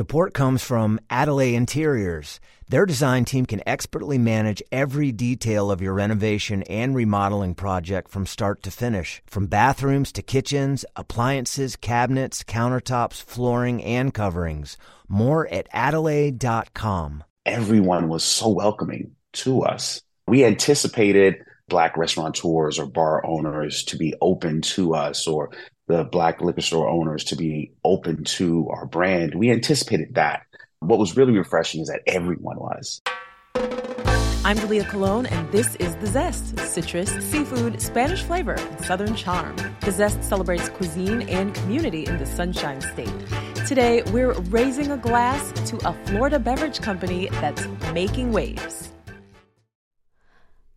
Support comes from Adelaide Interiors. Their design team can expertly manage every detail of your renovation and remodeling project from start to finish. From bathrooms to kitchens, appliances, cabinets, countertops, flooring, and coverings. More at Adelaide.com. Everyone was so welcoming to us. We anticipated Black restaurateurs or bar owners to be open to us or the Black liquor store owners to be open to our brand. We anticipated that. What was really refreshing is that everyone was. I'm Dalia Colon, and this is The Zest citrus, seafood, Spanish flavor, and Southern charm. The Zest celebrates cuisine and community in the Sunshine State. Today, we're raising a glass to a Florida beverage company that's making waves.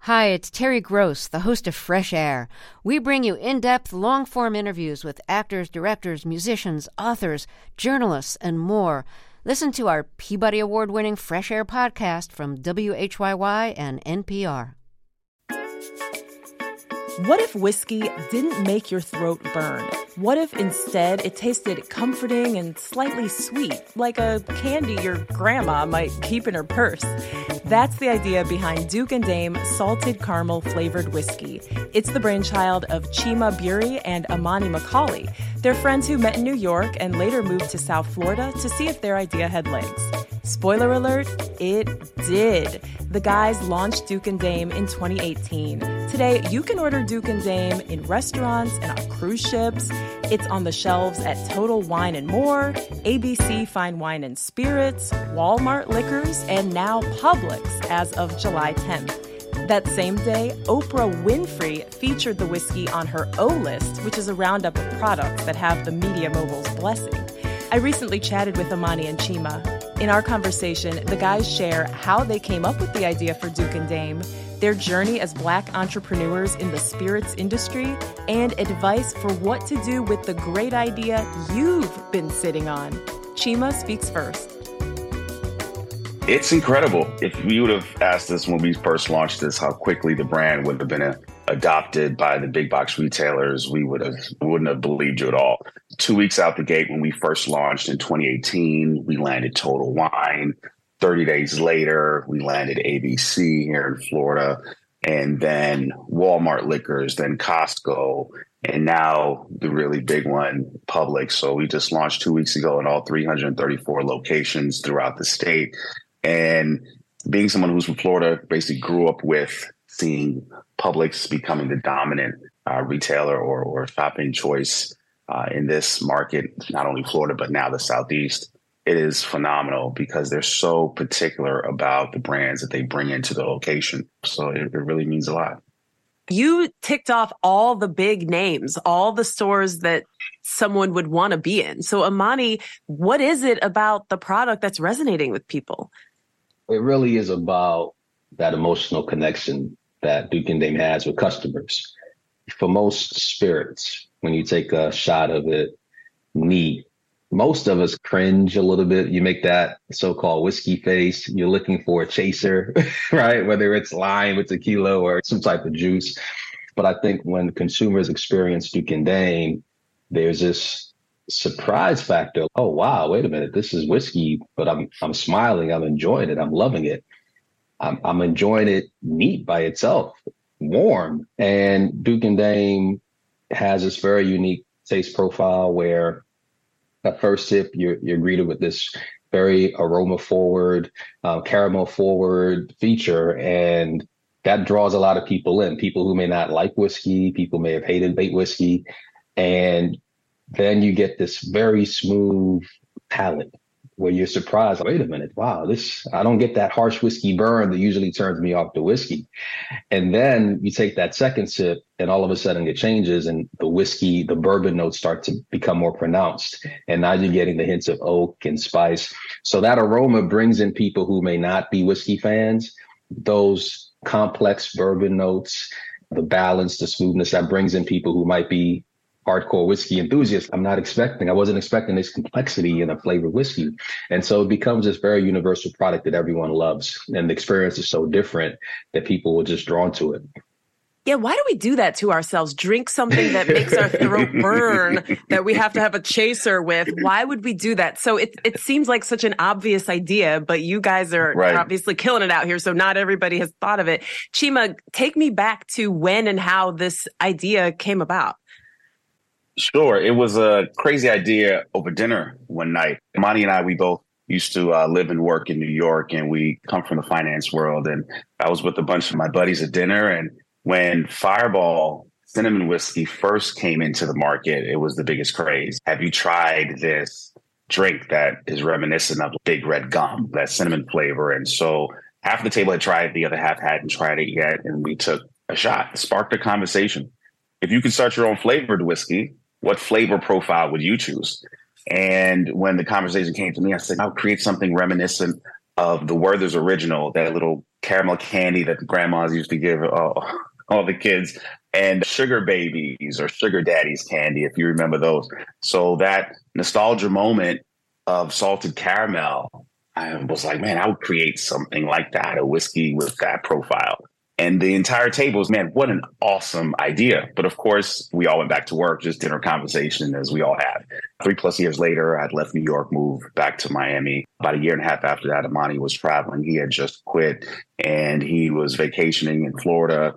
Hi, it's Terry Gross, the host of Fresh Air. We bring you in depth, long form interviews with actors, directors, musicians, authors, journalists, and more. Listen to our Peabody Award winning Fresh Air podcast from WHYY and NPR. What if whiskey didn't make your throat burn? What if instead it tasted comforting and slightly sweet, like a candy your grandma might keep in her purse? That's the idea behind Duke and Dame salted caramel flavored whiskey. It's the brainchild of Chima Burey and Amani Macaulay. They're friends who met in New York and later moved to South Florida to see if their idea had legs. Spoiler alert, it did. The guys launched Duke and Dame in 2018. Today, you can order Duke and Dame in restaurants and on cruise ships. It's on the shelves at Total Wine and More, ABC Fine Wine and Spirits, Walmart Liquors, and now Publix as of July 10th. That same day, Oprah Winfrey featured the whiskey on her O list, which is a roundup of products that have the media mogul's blessing. I recently chatted with Amani and Chima. In our conversation, the guys share how they came up with the idea for Duke and Dame, their journey as black entrepreneurs in the spirits industry, and advice for what to do with the great idea you've been sitting on. Chima speaks first. It's incredible. If we would have asked us when we first launched this how quickly the brand would have been a, adopted by the big box retailers, we would have wouldn't have believed you at all. Two weeks out the gate, when we first launched in 2018, we landed Total Wine. 30 days later, we landed ABC here in Florida, and then Walmart Liquors, then Costco, and now the really big one, Publix. So we just launched two weeks ago in all 334 locations throughout the state. And being someone who's from Florida, basically grew up with seeing Publix becoming the dominant uh, retailer or, or shopping choice uh, in this market, not only Florida, but now the Southeast. It is phenomenal because they're so particular about the brands that they bring into the location. So it, it really means a lot. You ticked off all the big names, all the stores that someone would want to be in. So, Amani, what is it about the product that's resonating with people? It really is about that emotional connection that Duke and Dame has with customers. For most spirits, when you take a shot of it neat, most of us cringe a little bit. You make that so-called whiskey face. You're looking for a chaser, right? Whether it's lime with tequila or some type of juice. But I think when consumers experience Duke and Dame, there's this surprise factor. Oh wow, wait a minute, this is whiskey, but I'm I'm smiling, I'm enjoying it, I'm loving it. I'm, I'm enjoying it neat by itself, warm. And Duke and Dame has this very unique taste profile where at first sip you're you're greeted with this very aroma forward, uh, caramel forward feature, and that draws a lot of people in. People who may not like whiskey, people may have hated bait whiskey, and then you get this very smooth palate where you're surprised, wait a minute, wow, this, I don't get that harsh whiskey burn that usually turns me off the whiskey. And then you take that second sip and all of a sudden it changes and the whiskey, the bourbon notes start to become more pronounced. And now you're getting the hints of oak and spice. So that aroma brings in people who may not be whiskey fans, those complex bourbon notes, the balance, the smoothness that brings in people who might be hardcore whiskey enthusiast, I'm not expecting, I wasn't expecting this complexity in a flavored whiskey. And so it becomes this very universal product that everyone loves. And the experience is so different that people were just drawn to it. Yeah, why do we do that to ourselves? Drink something that makes our throat burn that we have to have a chaser with. Why would we do that? So it it seems like such an obvious idea, but you guys are right. obviously killing it out here. So not everybody has thought of it. Chima, take me back to when and how this idea came about. Sure. It was a crazy idea over dinner one night. Monty and I, we both used to uh, live and work in New York, and we come from the finance world. And I was with a bunch of my buddies at dinner, and when Fireball cinnamon whiskey first came into the market, it was the biggest craze. Have you tried this drink that is reminiscent of big red gum, that cinnamon flavor? And so half the table had tried it, the other half hadn't tried it yet. And we took a shot, sparked a conversation. If you could start your own flavored whiskey, what flavor profile would you choose? And when the conversation came to me, I said, I'll create something reminiscent of the Werther's original, that little caramel candy that grandmas used to give uh, all the kids and sugar babies or sugar daddies candy, if you remember those. So that nostalgia moment of salted caramel, I was like, man, I would create something like that, a whiskey with that profile. And the entire table was, man, what an awesome idea. But of course, we all went back to work, just dinner conversation as we all had. Three plus years later, I'd left New York, moved back to Miami. About a year and a half after that, Amani was traveling. He had just quit and he was vacationing in Florida.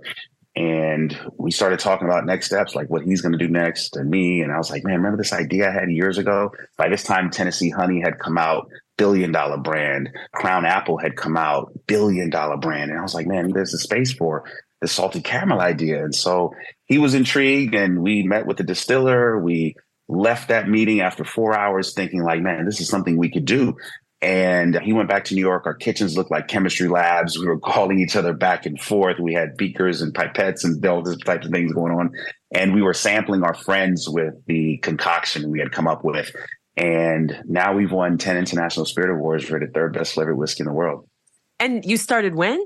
And we started talking about next steps, like what he's going to do next and me. And I was like, man, remember this idea I had years ago? By this time, Tennessee Honey had come out billion dollar brand. Crown Apple had come out, billion dollar brand. And I was like, man, there's a space for the salted caramel idea. And so he was intrigued and we met with the distiller. We left that meeting after four hours thinking like, man, this is something we could do. And he went back to New York. Our kitchens looked like chemistry labs. We were calling each other back and forth. We had beakers and pipettes and all these types of things going on. And we were sampling our friends with the concoction we had come up with. And now we've won 10 international spirit awards for the third best flavored whiskey in the world. And you started when?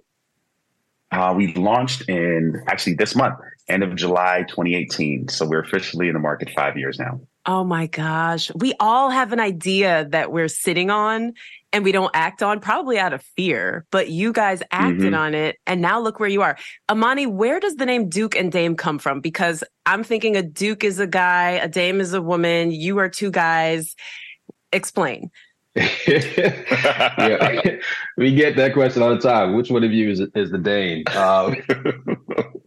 Uh, we launched in actually this month, end of July 2018. So we're officially in the market five years now. Oh my gosh. We all have an idea that we're sitting on and we don't act on, probably out of fear, but you guys acted mm-hmm. on it. And now look where you are. Amani, where does the name Duke and Dame come from? Because I'm thinking a Duke is a guy, a Dame is a woman. You are two guys. Explain. yeah, we get that question all the time. Which one of you is, is the Dame? Um,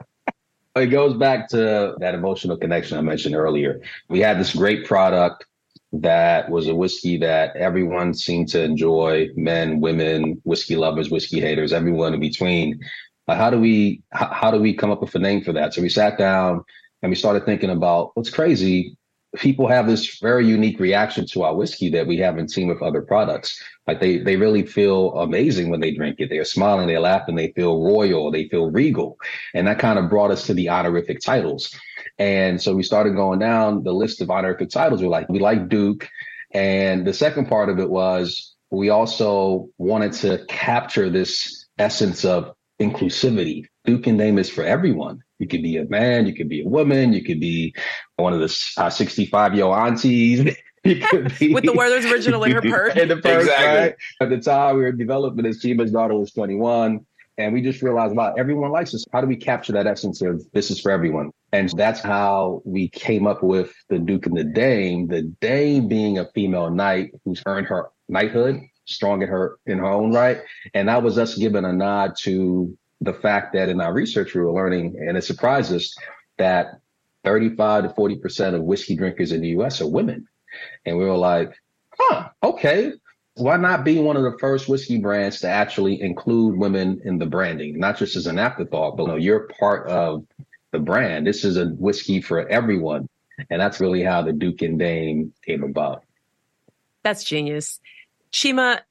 it goes back to that emotional connection I mentioned earlier. We had this great product that was a whiskey that everyone seemed to enjoy men, women, whiskey lovers, whiskey haters, everyone in between. Uh, how do we how do we come up with a name for that? So we sat down and we started thinking about what's crazy people have this very unique reaction to our whiskey that we haven't seen with other products. Like they they really feel amazing when they drink it. They're smiling, they're laughing, they feel royal, they feel regal. And that kind of brought us to the honorific titles. And so we started going down the list of honorific titles. We're like, we like Duke. And the second part of it was we also wanted to capture this essence of inclusivity. Duke and Dame is for everyone. You could be a man, you could be a woman, you could be one of the uh, 65 year old aunties. With the Werther's original in her purse. in the purse, exactly. right? At the time, we were developing as Chima's daughter was 21. And we just realized, wow, everyone likes this. How do we capture that essence of this is for everyone? And that's how we came up with the Duke and the Dame, the Dame being a female knight who's earned her knighthood, strong in her in her own right. And that was us giving a nod to the fact that in our research we were learning, and it surprised us that 35 to 40% of whiskey drinkers in the US are women. And we were like, huh, okay. Why not be one of the first whiskey brands to actually include women in the branding, not just as an afterthought, but no, you're part of the brand. This is a whiskey for everyone. And that's really how the Duke and Dame came about. That's genius. Chima,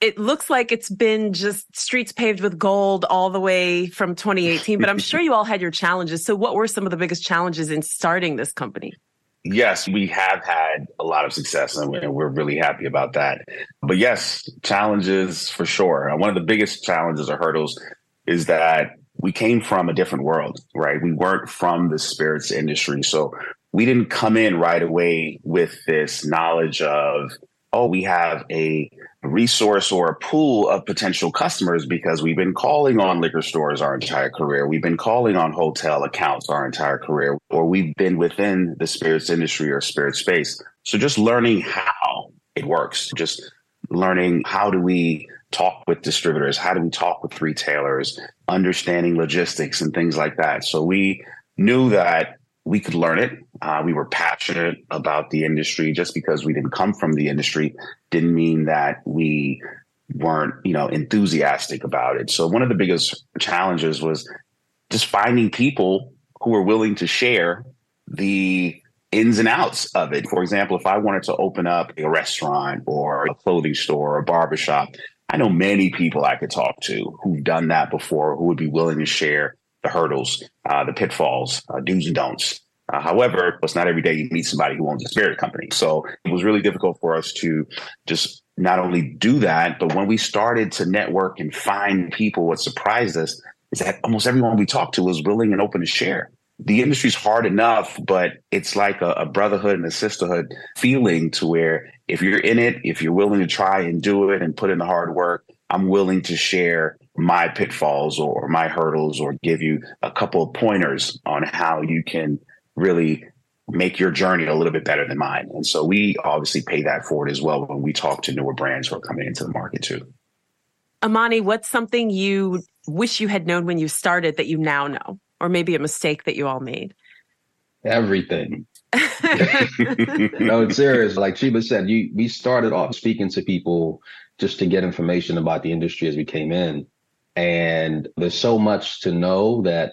it looks like it's been just streets paved with gold all the way from 2018, but I'm sure you all had your challenges. So, what were some of the biggest challenges in starting this company? Yes, we have had a lot of success and we're really happy about that. But yes, challenges for sure. One of the biggest challenges or hurdles is that we came from a different world, right? We weren't from the spirits industry. So we didn't come in right away with this knowledge of oh, we have a resource or a pool of potential customers because we've been calling on liquor stores our entire career. We've been calling on hotel accounts our entire career, or we've been within the spirits industry or spirit space. So just learning how it works, just learning how do we talk with distributors? How do we talk with retailers? Understanding logistics and things like that. So we knew that we could learn it. Uh, we were passionate about the industry. Just because we didn't come from the industry didn't mean that we weren't, you know, enthusiastic about it. So one of the biggest challenges was just finding people who were willing to share the ins and outs of it. For example, if I wanted to open up a restaurant or a clothing store or a barbershop, I know many people I could talk to who've done that before who would be willing to share the hurdles, uh, the pitfalls, uh, do's and don'ts. Uh, however, it's not every day you meet somebody who owns a spirit company. So it was really difficult for us to just not only do that, but when we started to network and find people, what surprised us is that almost everyone we talked to was willing and open to share the industry's hard enough, but it's like a, a, brotherhood and a sisterhood feeling to where if you're in it, if you're willing to try and do it and put in the hard work, I'm willing to share my pitfalls or my hurdles or give you a couple of pointers on how you can really make your journey a little bit better than mine. And so we obviously pay that forward as well when we talk to newer brands who are coming into the market too. Amani, what's something you wish you had known when you started that you now know? or maybe a mistake that you all made? Everything. no, it's serious. Like Chima said, you we started off speaking to people just to get information about the industry as we came in. And there's so much to know that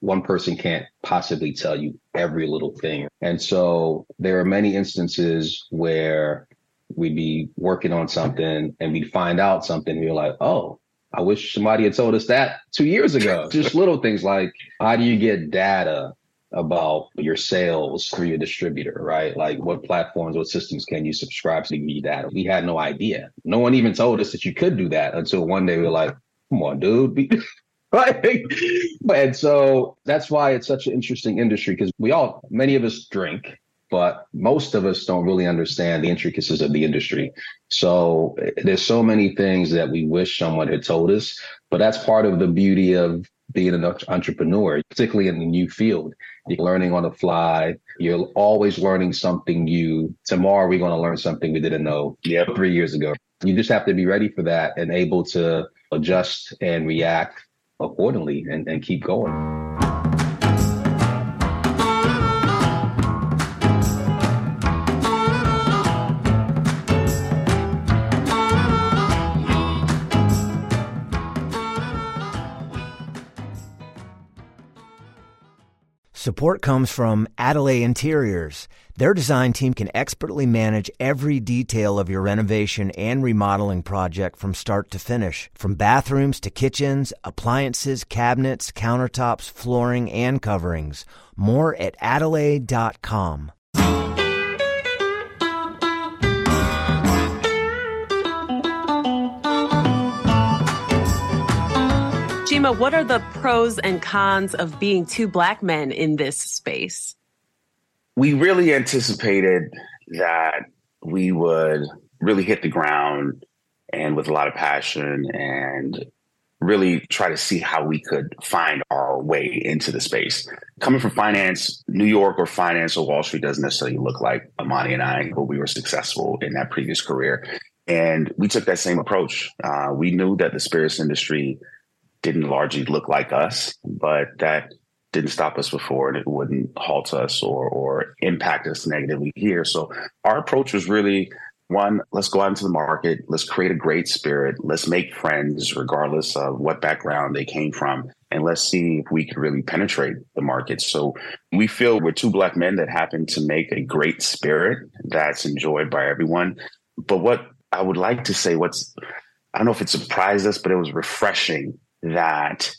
one person can't possibly tell you every little thing. And so there are many instances where we'd be working on something and we'd find out something. And we are like, oh, I wish somebody had told us that two years ago. Just little things like how do you get data about your sales through your distributor, right? Like what platforms, what systems can you subscribe to give data? We had no idea. No one even told us that you could do that until one day we were like, come on, dude. right. and so that's why it's such an interesting industry because we all, many of us drink but most of us don't really understand the intricacies of the industry. So eh, there's so many things that we wish someone had told us, but that's part of the beauty of being an entrepreneur, particularly in the new field. You're learning on the fly. You're always learning something new. Tomorrow we're going to learn something we didn't know yep. three years ago. You just have to be ready for that and able to adjust and react accordingly and, and keep going. Support comes from Adelaide Interiors. Their design team can expertly manage every detail of your renovation and remodeling project from start to finish. From bathrooms to kitchens, appliances, cabinets, countertops, flooring, and coverings. More at adelaide.com. Chima, what are the pros and cons of being two black men in this space? We really anticipated that we would really hit the ground and with a lot of passion and really try to see how we could find our way into the space. Coming from finance, New York or finance or Wall Street doesn't necessarily look like Amani and I, but we were successful in that previous career. And we took that same approach. Uh, we knew that the spirits industry didn't largely look like us, but that didn't stop us before and it wouldn't halt us or or impact us negatively here. So our approach was really one, let's go out into the market, let's create a great spirit, let's make friends regardless of what background they came from, and let's see if we can really penetrate the market. So we feel we're two black men that happen to make a great spirit that's enjoyed by everyone. But what I would like to say, what's I don't know if it surprised us, but it was refreshing that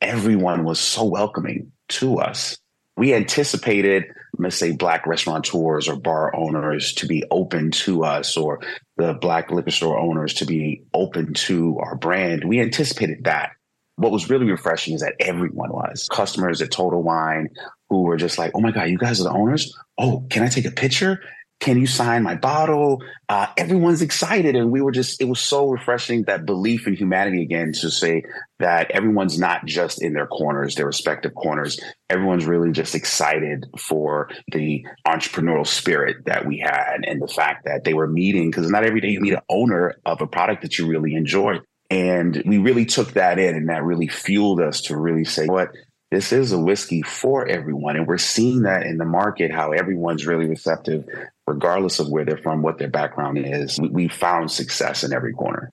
everyone was so welcoming to us. We anticipated, let's say, Black restaurateurs or bar owners to be open to us, or the Black liquor store owners to be open to our brand. We anticipated that. What was really refreshing is that everyone was. Customers at Total Wine who were just like, oh my God, you guys are the owners? Oh, can I take a picture? Can you sign my bottle? Uh, everyone's excited. And we were just, it was so refreshing that belief in humanity again to say that everyone's not just in their corners, their respective corners. Everyone's really just excited for the entrepreneurial spirit that we had and the fact that they were meeting, because not every day you meet an owner of a product that you really enjoy. And we really took that in and that really fueled us to really say, what, this is a whiskey for everyone. And we're seeing that in the market, how everyone's really receptive, regardless of where they're from, what their background is. We, found success in every corner.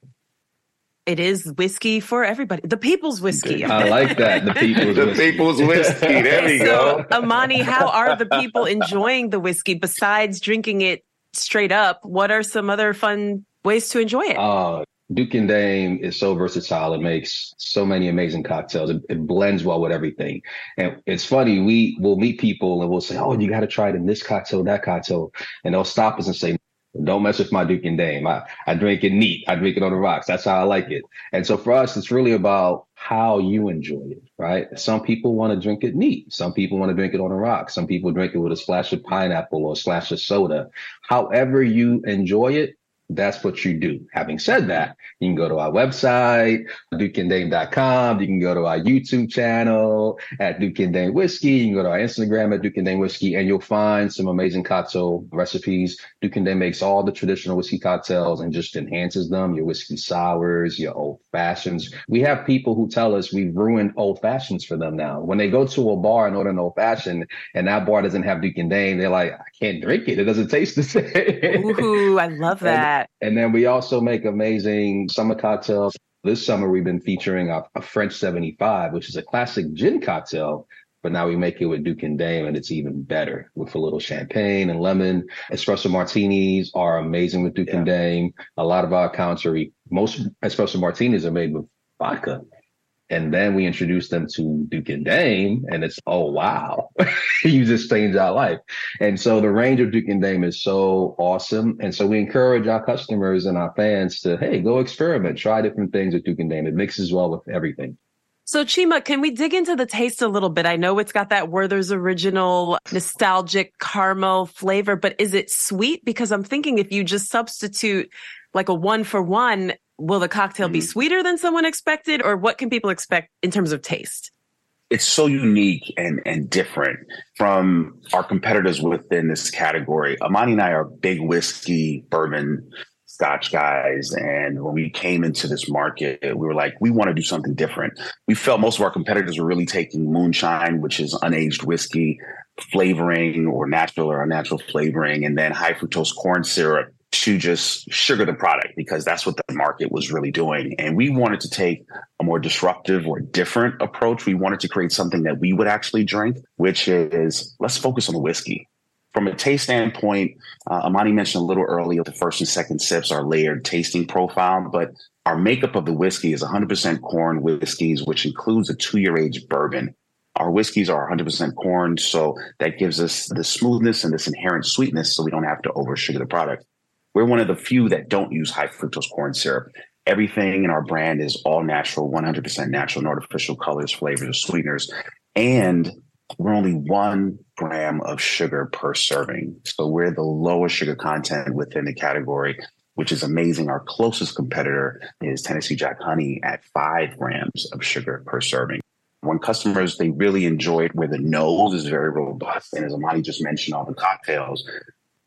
It is whiskey for everybody. The people's whiskey. I like that. The people's the whiskey. people's whiskey. There we so, go. Amani, how are the people enjoying the whiskey besides drinking it straight up? What are some other fun ways to enjoy it? Uh, Duke and Dame is so versatile. It makes so many amazing cocktails. It, it, blends well with everything. And it's funny, we will meet people and we'll say, Oh, you got to try it in this cocktail, that cocktail. And they'll stop us and say, don't mess with my Duke and Dame. I, I drink it neat. I drink it on the rocks. That's how I like it. And so for us, it's really about how you enjoy it, right? Some people want to drink it neat. Some people want to drink it on the rocks. Some people drink it with a splash of pineapple or a splash of soda. However you enjoy it, that's what you do. Having said that, you can go to our website, dukeanddame.com. You can go to our YouTube channel at Duke and Dame Whiskey. You can go to our Instagram at Duke and Dame Whiskey and you'll find some amazing cocktail recipes. Duke and Dame makes all the traditional whiskey cocktails and just enhances them. Your whiskey sours, your old fashions. We have people who tell us we've ruined old fashions for them now. When they go to a bar and order an old fashioned and that bar doesn't have Duke and Dame, they're like, I can't drink it. It doesn't taste the same. Ooh, I love that. And, and then we also make amazing summer cocktails. This summer, we've been featuring a, a, French 75, which is a classic gin cocktail, but now we make it with Duke and Dame, and it's even better with a little champagne and lemon. Espresso martinis are amazing with Duke yeah. and Dame. A lot of our accounts are, most espresso martinis are made with vodka. And then we introduced them to Duke and Dame, and it's oh wow, you just changed our life. And so the range of Duke and Dame is so awesome. And so we encourage our customers and our fans to hey, go experiment, try different things with Duke and Dame. It mixes well with everything. So Chima, can we dig into the taste a little bit? I know it's got that Werther's original nostalgic caramel flavor, but is it sweet? Because I'm thinking if you just substitute like a one for one, will the cocktail mm-hmm. be sweeter than someone expected or what can people expect in terms of taste? It's so unique and, and different from our competitors within this category. Amani and I are big whiskey, bourbon, scotch guys. And when we came into this market, we were like, we want to do something different. We felt most of our competitors were really taking moonshine, which is unaged whiskey, flavoring or natural or unnatural flavoring, and then high fructose corn syrup to just sugar the product because that's what the market was really doing. And we wanted to take a more disruptive or different approach. We wanted to create something that we would actually drink, which is let's focus on the whiskey. From a taste standpoint, uh, Amani mentioned a little earlier the first and second sips are layered tasting profile, but our makeup of the whiskey is 100% corn whiskeys, which includes a two year age bourbon. Our whiskeys are 100% corn, so that gives us the smoothness and this inherent sweetness so we don't have to oversugar the product. We're one of the few that don't use high fructose corn syrup. Everything in our brand is all natural, 100% natural, no artificial colors, flavors, or sweeteners. And we're only one gram of sugar per serving. So we're the lowest sugar content within the category, which is amazing. Our closest competitor is Tennessee Jack Honey at five grams of sugar per serving. When customers, they really enjoy it where the nose is very robust. And as Amani just mentioned, all the cocktails,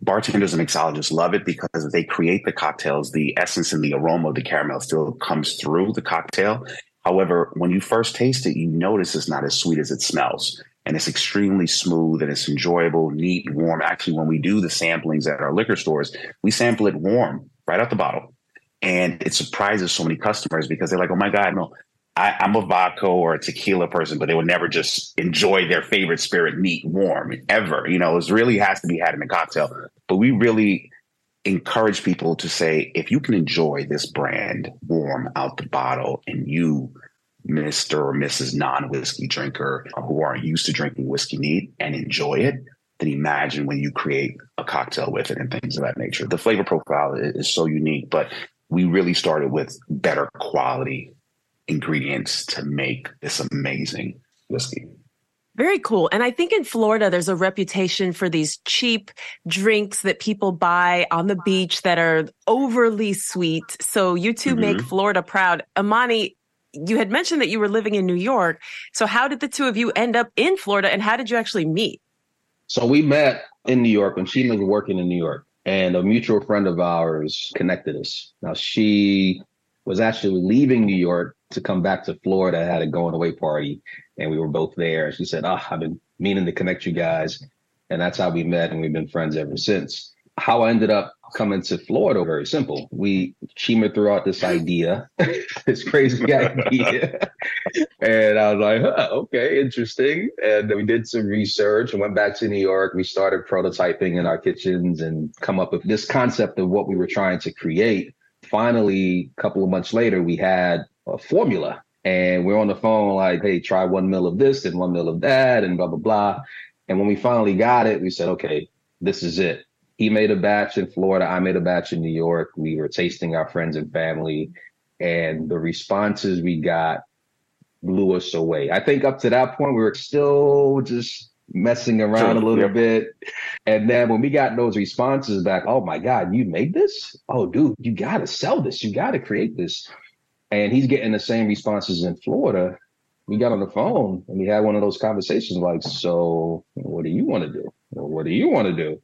bartenders and mixologists love it because they create the cocktails, the essence and the aroma of the caramel still comes through the cocktail. However, when you first taste it, you notice it's not as sweet as it smells. And it's extremely smooth and it's enjoyable, neat, warm. Actually, when we do the samplings at our liquor stores, we sample it warm right out the bottle. And it surprises so many customers because they're like, oh my God, no, I, am a vodka or a tequila person, but they would never just enjoy their favorite spirit neat, warm, ever. You know, it really has to be had in a cocktail. But we really encourage people to say, if you can enjoy this brand warm out the bottle and you, Mr. or Mrs. non whiskey drinker who aren't used to drinking whiskey neat and enjoy it, then imagine when you create a cocktail with it and things of that nature. The flavor profile is so unique, but we really started with better quality ingredients to make this amazing whiskey. Very cool. And I think in Florida, there's a reputation for these cheap drinks that people buy on the beach that are overly sweet. So you 2 mm-hmm. make Florida proud. Amani, you had mentioned that you were living in New York. So how did the two of you end up in Florida and how did you actually meet? So we met in New York when she was working in New York and a mutual friend of ours connected us. Now she was actually leaving New York to come back to Florida, had a going away party and we were both there. She said, "Ah, oh, I've been meaning to connect you guys," and that's how we met, and we've been friends ever since. How I ended up coming to Florida, very simple. We Chima threw out this idea, this crazy idea, and I was like, huh, "Okay, interesting." And we did some research and went back to New York. We started prototyping in our kitchens and come up with this concept of what we were trying to create. Finally, a couple of months later, we had a formula and we're on the phone like, hey, try one mil of this and one mil of that and blah, blah, blah. And when we finally got it, we said, okay, this is it. He made a batch in Florida. I made a batch in New York. We were tasting our friends and family. And the responses we got blew us away. I think up to that point, we were still just messing around a little bit. And then when we got those responses back, oh my God, you made this? Oh, dude, you got to sell this. You got to create this and he's getting the same responses in Florida. We got on the phone and we had one of those conversations like, so what do you want to do? What do you want to do?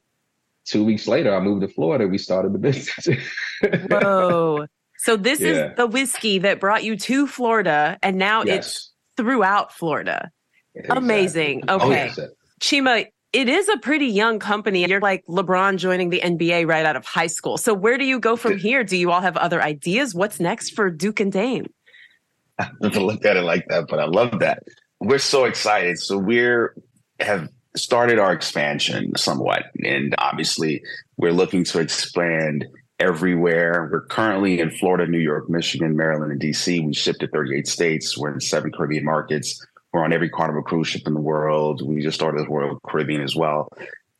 Two weeks later, I moved to Florida. We started the business. Whoa. So this yeah. is the whiskey that brought you to Florida and now yes. it's throughout Florida. Exactly. Amazing. Oh, okay. Oh, yes. Chima, it is a pretty young company. You're like LeBron joining the NBA right out of high school. So where do you go from here? Do you all have other ideas? What's next for Duke and Dame? I never looked at it like that, but I love that. We're so excited. So we're have started our expansion somewhat. And obviously we're looking to expand everywhere. We're currently in Florida, New York, Michigan, Maryland, and DC. We ship to 38 states. We're in seven Caribbean markets. We're on every Carnival cruise ship in the world. We just started the Royal Caribbean as well.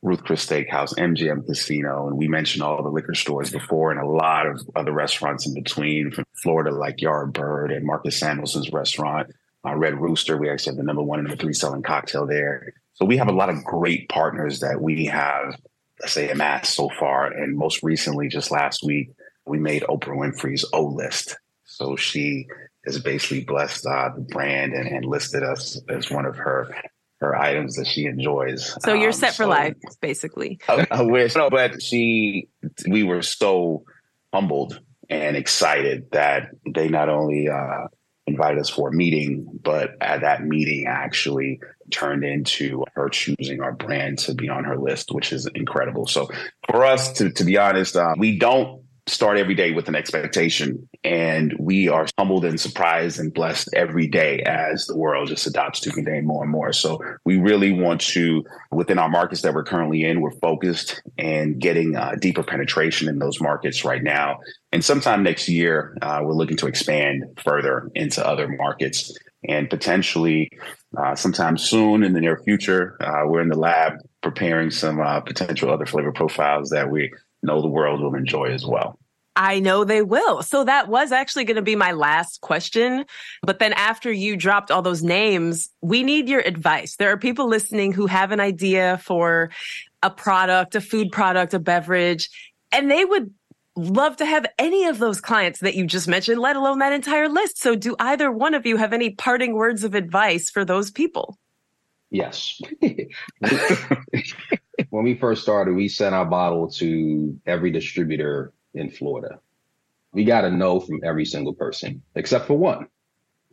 Ruth Chris Steakhouse, MGM Casino, and we mentioned all the liquor stores before, and a lot of other restaurants in between from Florida, like Yardbird and Marcus Samuelsson's restaurant, uh, Red Rooster. We actually have the number one and number three selling cocktail there. So we have a lot of great partners that we have, let's say, amassed so far. And most recently, just last week, we made Oprah Winfrey's O list. So she has basically blessed uh, the brand and, and, listed us as one of her her items that she enjoys. So you're um, set for so life, basically. I, I wish, no, but she, we were so humbled and excited that they not only uh, invited us for a meeting, but at that meeting actually turned into her choosing our brand to be on her list, which is incredible. So for us, to to be honest, uh, we don't start every day with an expectation. And we are humbled and surprised and blessed every day as the world just adopts and Dame more and more. So we really want to, within our markets that we're currently in, we're focused and getting uh, deeper penetration in those markets right now. And sometime next year, uh, we're looking to expand further into other markets and potentially uh, sometime soon in the near future, uh, we're in the lab preparing some uh, potential other flavor profiles that we know the world will enjoy as well. I know they will. So that was actually going to be my last question. But then after you dropped all those names, we need your advice. There are people listening who have an idea for a product, a food product, a beverage, and they would love to have any of those clients that you just mentioned, let alone that entire list. So do either one of you have any parting words of advice for those people? Yes. when we first started, we sent our bottle to every distributor in Florida. We got a no from every single person except for one.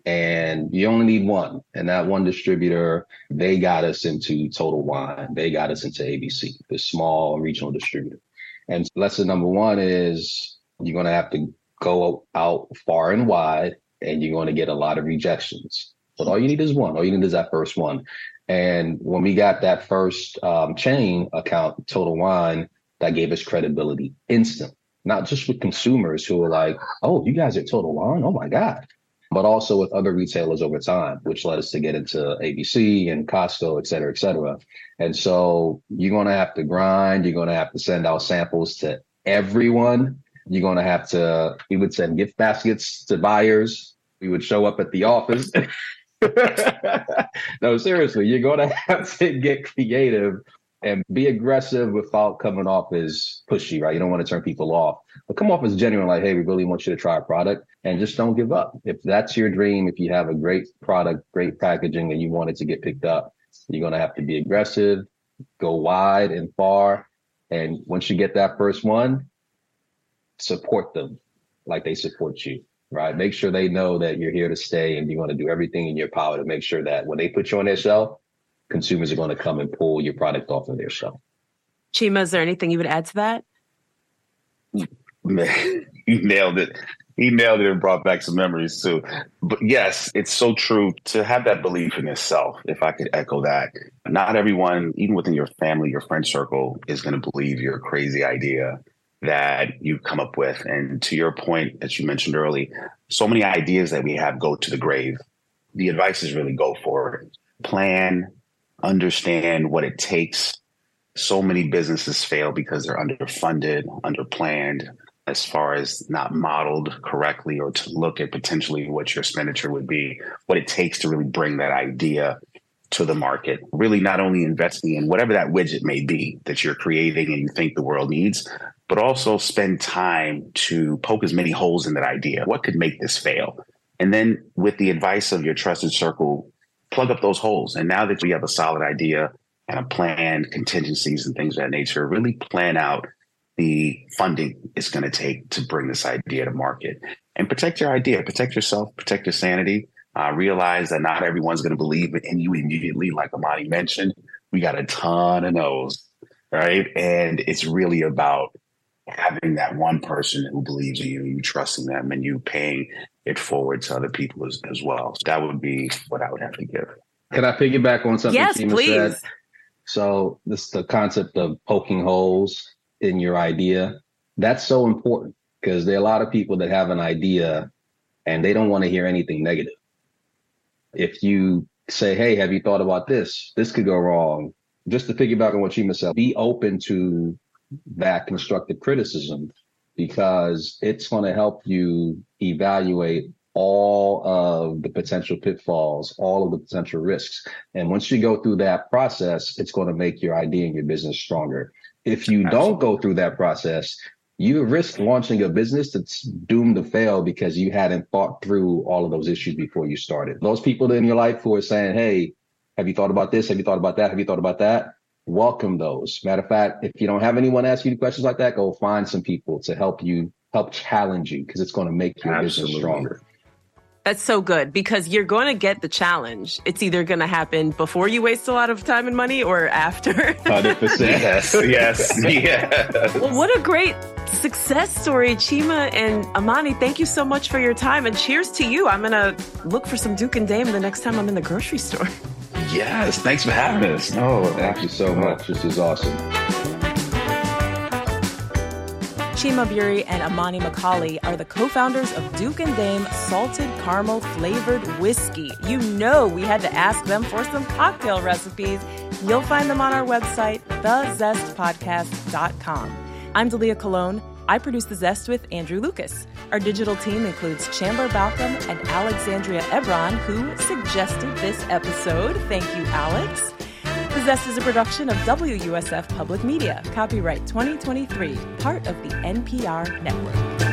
And you only need one. And that one distributor, they got us into Total Wine. They got us into ABC, the small regional distributor. And lesson number one is you're going to have to go out far and wide and you're going to get a lot of rejections. But all you need is one. All you need is that first one. And when we got that first um, chain account, Total Wine, that gave us credibility instant, not just with consumers who were like, oh, you guys are Total Wine? Oh my God. But also with other retailers over time, which led us to get into ABC and Costco, et cetera, et cetera. And so you're going to have to grind. You're going to have to send out samples to everyone. You're going to have to, we would send gift baskets to buyers. We would show up at the office no, seriously, you're going to have to get creative and be aggressive without coming off as pushy, right? You don't want to turn people off, but come off as genuine, like, hey, we really want you to try a product and just don't give up. If that's your dream, if you have a great product, great packaging, and you want it to get picked up, you're going to have to be aggressive, go wide and far. And once you get that first one, support them like they support you, right? Make sure they know that you're here to stay and you want to do everything in your power to make sure that when they put you on their shelf, consumers are going to come and pull your product off of their shelf. Chima, is there anything you would add to that? Man, you nailed it. He nailed it and brought back some memories too. But yes, it's so true to have that belief in yourself. If I could echo that, not everyone, even within your family, your friend circle, is going to believe your crazy idea that you come up with. And to your point, as you mentioned early, so many ideas that we have go to the grave. The advice is really go for it. Plan, understand what it takes. So many businesses fail because they're underfunded, underplanned, as far as not modeled correctly or to look at potentially what your expenditure would be, what it takes to really bring that idea to the market. Really, not only investing in whatever that widget may be that you're creating and you think the world needs, but also spend time to poke as many holes in that idea. What could make this fail? And then, with the advice of your trusted circle, plug up those holes. And now that we have a solid idea and a plan, contingencies and things of that nature, really plan out the funding it's going to take to bring this idea to market and protect your idea, protect yourself, protect your sanity. Uh, realize that not everyone's going to believe in you immediately, like Amani mentioned. We got a ton of no's, right? And it's really about having that one person who believes in you, you trusting them, and you paying it forward to other people as, as well. So that would be what I would have to give. Can I piggyback on something yes, Chima please. said? So this the concept of poking holes in your idea. That's so important because there are a lot of people that have an idea and they don't want to hear anything negative. If you say, Hey, have you thought about this? This could go wrong. Just to piggyback on what Chima said, be open to that constructive criticism because it's going to help you evaluate all of the potential pitfalls, all of the potential risks. And once you go through that process, it's going to make your idea and your business stronger. If you Absolutely. don't go through that process, you risk launching a business that's doomed to fail because you hadn't thought through all of those issues before you started. Those people in your life who are saying, Hey, have you thought about this? Have you thought about that? Have you thought about that? Welcome those. Matter of fact, if you don't have anyone ask you questions like that, go find some people to help you, help challenge you because it's going to make your Absolutely. business stronger. That's so good because you're going to get the challenge. It's either going to happen before you waste a lot of time and money or after. 100%. yes, yes, yes. Well, what a great success story, Chima and Amani. Thank you so much for your time and cheers to you. I'm going to look for some Duke and Dame the next time I'm in the grocery store. Yes, thanks for having us. No, thank you so much. This is awesome. Chima Burey and Amani Macaulay are the co-founders of Duke and Dame Salted Caramel Flavored Whiskey. You know we had to ask them for some cocktail recipes. You'll find them on our website, thezestpodcast.com. I'm Dalia Colon. I produce The Zest with Andrew Lucas. Our digital team includes Chandler Balcom and Alexandria Ebron, who suggested this episode. Thank you, Alex. The Zest is a production of WUSF Public Media. Copyright 2023, part of the NPR network.